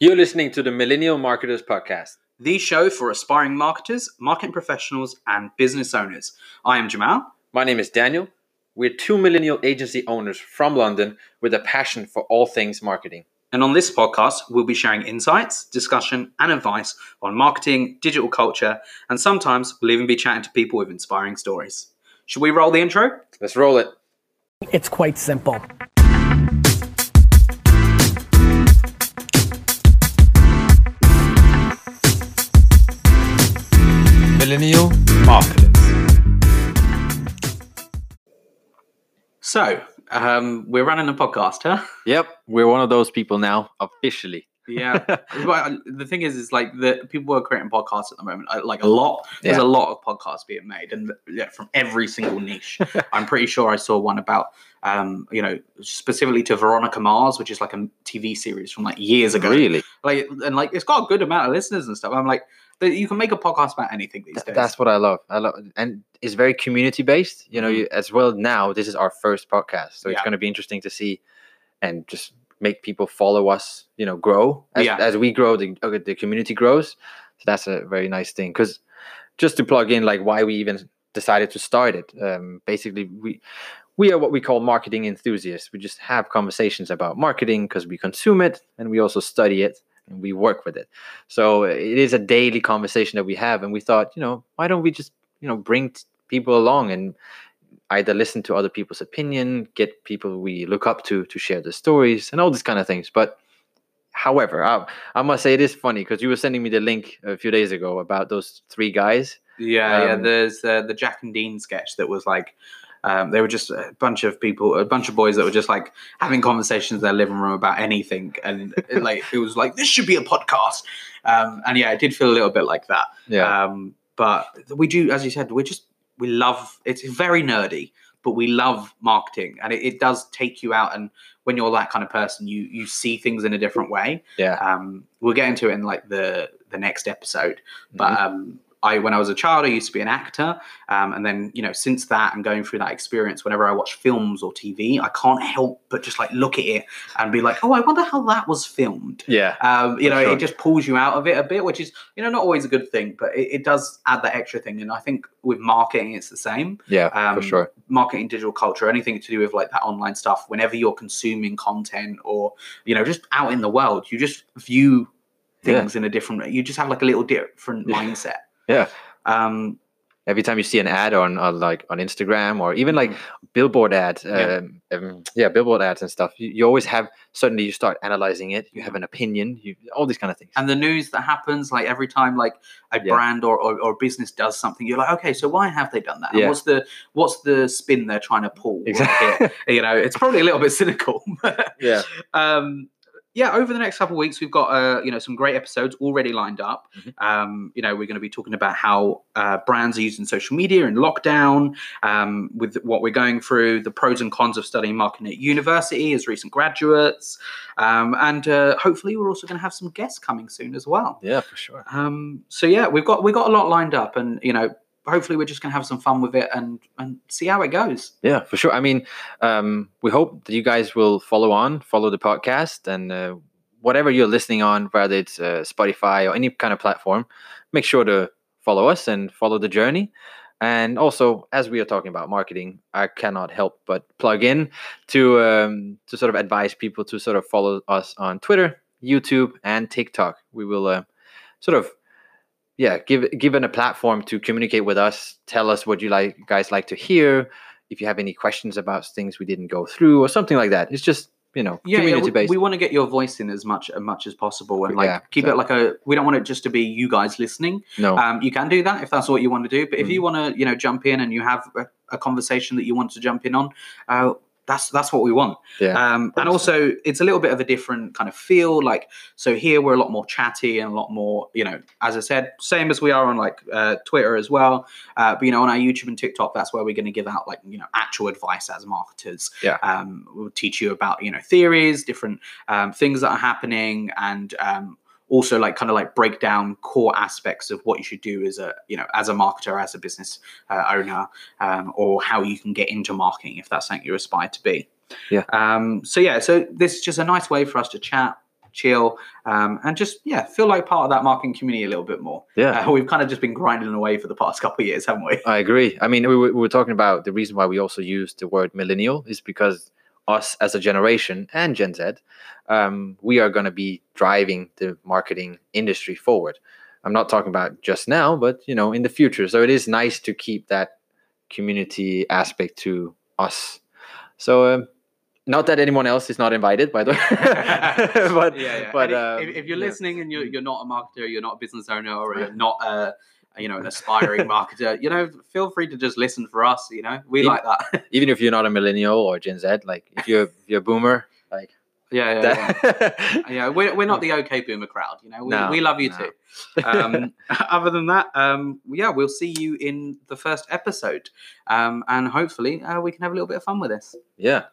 You're listening to the Millennial Marketers Podcast. the show for aspiring marketers, marketing professionals, and business owners. I am Jamal. My name is Daniel. We're two millennial agency owners from London with a passion for all things marketing. And on this podcast, we'll be sharing insights, discussion, and advice on marketing, digital culture, and sometimes we'll even be chatting to people with inspiring stories. Should we roll the intro? Let's roll it. It's quite simple. Millennial Marketers. So, um, we're running a podcast, huh? Yep, we're one of those people now, officially. Yeah. Well, the thing is, is like the people are creating podcasts at the moment, uh, like a lot. There's Yeah. a lot of podcasts being made, and yeah, from every single niche. I'm pretty sure I saw one about, um, you know, specifically to Veronica Mars, which is like a TV series from like years ago. Really? Like, and like it's got a good amount of listeners and stuff. I'm like, that you can make a podcast about anything these Th- days. That's what I love. I love, and it's very community based. You know, you, as well. Now this is our first podcast, so it's going to be interesting to see, and just make people follow us. You know, grow as, Yeah. as we grow, the uh, the community grows. So that's a very nice thing. Because just to plug in, like why we even decided to start it. Um, basically, we we are what we call marketing enthusiasts. We just have conversations about marketing because we consume it and we also study it and we work with it. So it is a daily conversation that we have, and we thought, you know, why don't we just, you know, bring t- people along and either listen to other people's opinion, get people we look up to to share their stories, and all these kind of things. But however, I, I must say it is funny because you were sending me the link a few days ago about those three guys. Yeah, yeah. Um, There's uh, the Jack and Dean sketch that was like, um, they were just a bunch of people, a bunch of boys that were just like having conversations in their living room about anything, and it, like it was like this should be a podcast. Um, and yeah, it did feel a little bit like that. Yeah, Um, but we do, as you said, we just we love. It's very nerdy, but we love marketing, and it, it does take you out. And when you're that kind of person, you you see things in a different way. yeah, Um, we'll get into it in like the the next episode. But um, I, when I was a child, I used to be an actor, um, and then you know, since that and going through that experience, whenever I watch films or TV, I can't help but just like look at it and be like, oh, I wonder how that was filmed. yeah, Um, you know, sure. it just pulls you out of it a bit, which is you know not always a good thing, but it, it does add that extra thing. And I think with marketing, it's the same yeah, um, for sure. marketing digital culture anything to do with like that online stuff whenever you're consuming content or you know just out in the world you just view Yeah. things in a different you just have like a little different Yeah. mindset Yeah. um Every time you see an ad on, on like on Instagram or even like billboard ads, Yeah. um, um, yeah, billboard ads and stuff, you, you always have suddenly you start analyzing it. You have an opinion, you all these kind of things. and the news that happens like every time like a Yeah. brand or, or, or business does something you're like okay so why have they done that And what's the what's the spin they're trying to pull Exactly. you know it's probably a little bit cynical yeah, um yeah over the next couple of weeks we've got uh you know some great episodes already lined up Mhm. um you know we're going to be talking about how uh, brands are using social media in lockdown um with what we're going through the pros and cons of studying marketing at university as recent graduates um and uh, hopefully we're also going to have some guests coming soon as well yeah, for sure. um so yeah we've got we've got a lot lined up and you know hopefully we're just going to have some fun with it and and see how it goes Yeah, for sure. I mean, um, we hope that you guys will follow on, follow the podcast, and uh, whatever you're listening on, whether it's uh, Spotify or any kind of platform, make sure to follow us and follow the journey. And also, as we are talking about marketing, I cannot help but plug in to um, to sort of advise people to sort of follow us on Twitter, YouTube, and TikTok. We will uh, sort of yeah give given a platform to communicate with us tell us what you like guys like to hear if you have any questions about things we didn't go through or something like that. It's just you know yeah, yeah community we, based. we want to get your voice in as much as much as possible and like Yeah, keep so- it like a we don't want it just to be you guys listening. No. Um you can do that if that's what you want to do but if Mm. you want to you know jump in and you have a, a conversation that you want to jump in on uh that's that's what we want. Yeah. Um and also it's a little bit of a different kind of feel like so here we're a lot more chatty and a lot more you know as i said same as we are on like uh, twitter as well. Uh, but you know on our youtube and tiktok that's where we're going to give out like you know actual advice as marketers. Yeah. um, we'll teach you about you know theories different um, things that are happening and um, also like kind of like break down core aspects of what you should do as a you know as a marketer as a business uh, owner um, or how you can get into marketing if that's something you aspire to be Yeah. um, so yeah so this is just a nice way for us to chat chill, um, and just yeah, feel like part of that marketing community a little bit more. Yeah. Uh, we've kind of just been grinding away for the past couple of years, haven't we? I agree. I mean, we were, we were talking about the reason why we also use the word millennial is because us as a generation and Gen Z, um, we are going to be driving the marketing industry forward. I'm not talking about just now, but you know, in the future. So it is nice to keep that community aspect to us. So. Um, not that anyone else is not invited, by the way. but yeah, yeah. but um, if, if you're yeah. listening and you're, you're not a marketer, you're not a business owner, or you're not a you know an aspiring marketer, you know, feel free to just listen for us. You know, we Yeah. like that. even if you're not a millennial or Gen Z, like if you're you're a boomer, like yeah, yeah, yeah. yeah, we're, we're not the OK Boomer crowd, you know. We, No, we love you no. too. Um, other than that, um, yeah, we'll see you in the first episode, um, and hopefully uh, we can have a little bit of fun with this. yeah.